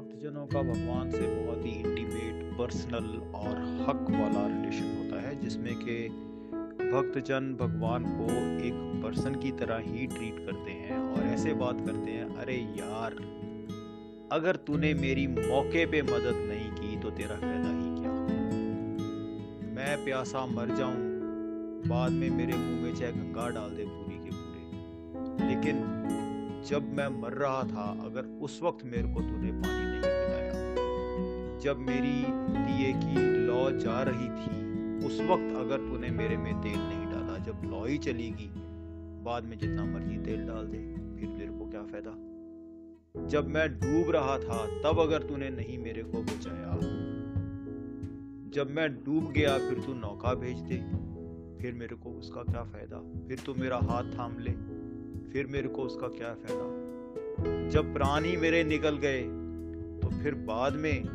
का भगवान से बहुत ही इंटीमेट पर्सनल और हक वाला रिलेशन होता है, जिसमें कि भक्तजन भगवान को एक पर्सन की तरह ही ट्रीट करते हैं और ऐसे बात करते हैं, अरे यार, अगर तूने मेरी मौके पे मदद नहीं की तो तेरा फ़ायदा ही क्या? मैं प्यासा मर जाऊँ, बाद में मेरे मुँह में चाहे गंगा डाल दे पूरी के पूरे। लेकिन जब मैं मर रहा था, अगर उस वक्त मेरे को तूने पानी नहीं पिलाया। जब मेरी दिए की लौ जा रही थी, उस वक्त अगर तूने मेरे में तेल नहीं डाला, जब लौ ही चलेगी, बाद में जितना मर्ज़ी तेल डाल दे, फिर मेरे को क्या फ़ायदा? जब मैं डूब रहा था, तब अगर तूने नहीं मेरे को बचाया। जब मैं डूब गया, फिर तू नौका भेज दे, फिर मेरे को उसका क्या फ़ायदा? फिर तू मेरा हाथ थाम ले। फिर मेरे को उसका क्या फ़ायदा? जब प्राण ही मेरे निकल गए तो फिर बाद में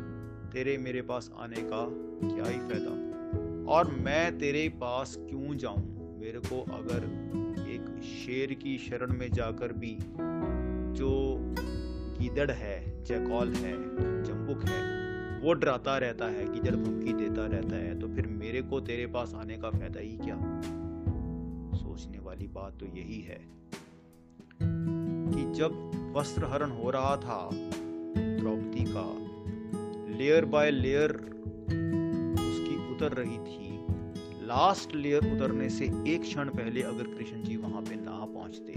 तेरे मेरे पास आने का क्या ही फ़ायदा? और मैं तेरे पास क्यों जाऊँ? मेरे को अगर एक शेर की शरण में जाकर भी जो गीदड़ है जैकॉल है जम्बुक है, वो डराता रहता है जड़ धमकी देता रहता है तो फिर मेरे को तेरे पास आने का फ़ायदा ही क्या? सोचने वाली बात तो यही है। जब वस्त्र हरण हो रहा था, द्रौपदी का लेयर बाय लेयर उसकी उतर रही थी। लास्ट लेयर उतरने से एक क्षण पहले अगर कृष्ण जी वहाँ पे ना पहुँचते,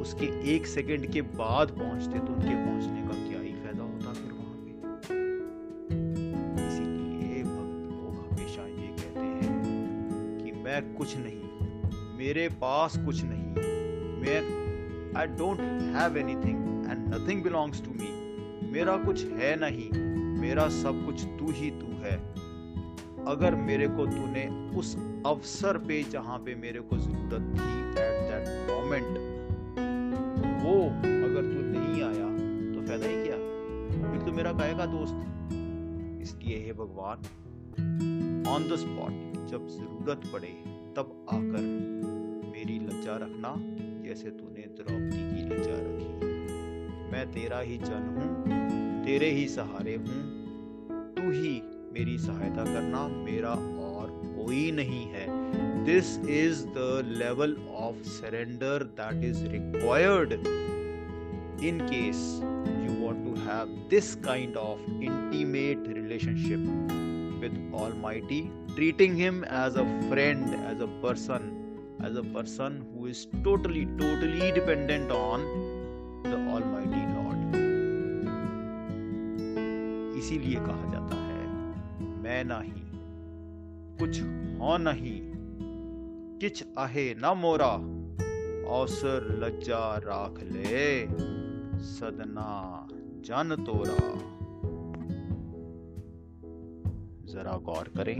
उसके एक सेकंड के बाद पहुँचते तो उनके पहुँचने का क्या ही फ़ायदा होता फिर वहाँ पे? इसीलिए भक्त लोग हमेशा ये कहते हैं कि मैं कुछ नहीं, मेरे पास कुछ नहीं, मैं I don't have anything and nothing belongs to me मेरा कुछ है नहीं, मेरा सब कुछ तू ही तू है। अगर मेरे को तूने उस अवसर पे जहाँ पे मेरे को ज़रूरत थी एट दैट मोमेंट वो अगर तू नहीं आया तो फ़ायदा ही क्या? फिर तो मेरा कहेगा दोस्त? इसलिए हे भगवान ऑन द स्पॉट जब ज़रूरत पड़े, तब आकर मेरी लज्जा रखना, जैसे तूने द्रौपदी की लज्जा रखी। मैं तेरा ही जन हूँ, तेरे ही सहारे हूँ। तू ही मेरी सहायता करना मेरा और कोई नहीं है। This is the level of surrender that is required in case you want to have this kind of intimate relationship with almighty, treating him as a friend, as a person. As a person who is totally, totally dependent on the Almighty Lord. इसीलिए कहा जाता है मैं नहीं कुछ हो नहीं किच आहे न मोरा अवसर लज्जा राख ले सदना जन तोरा जरा गौर करें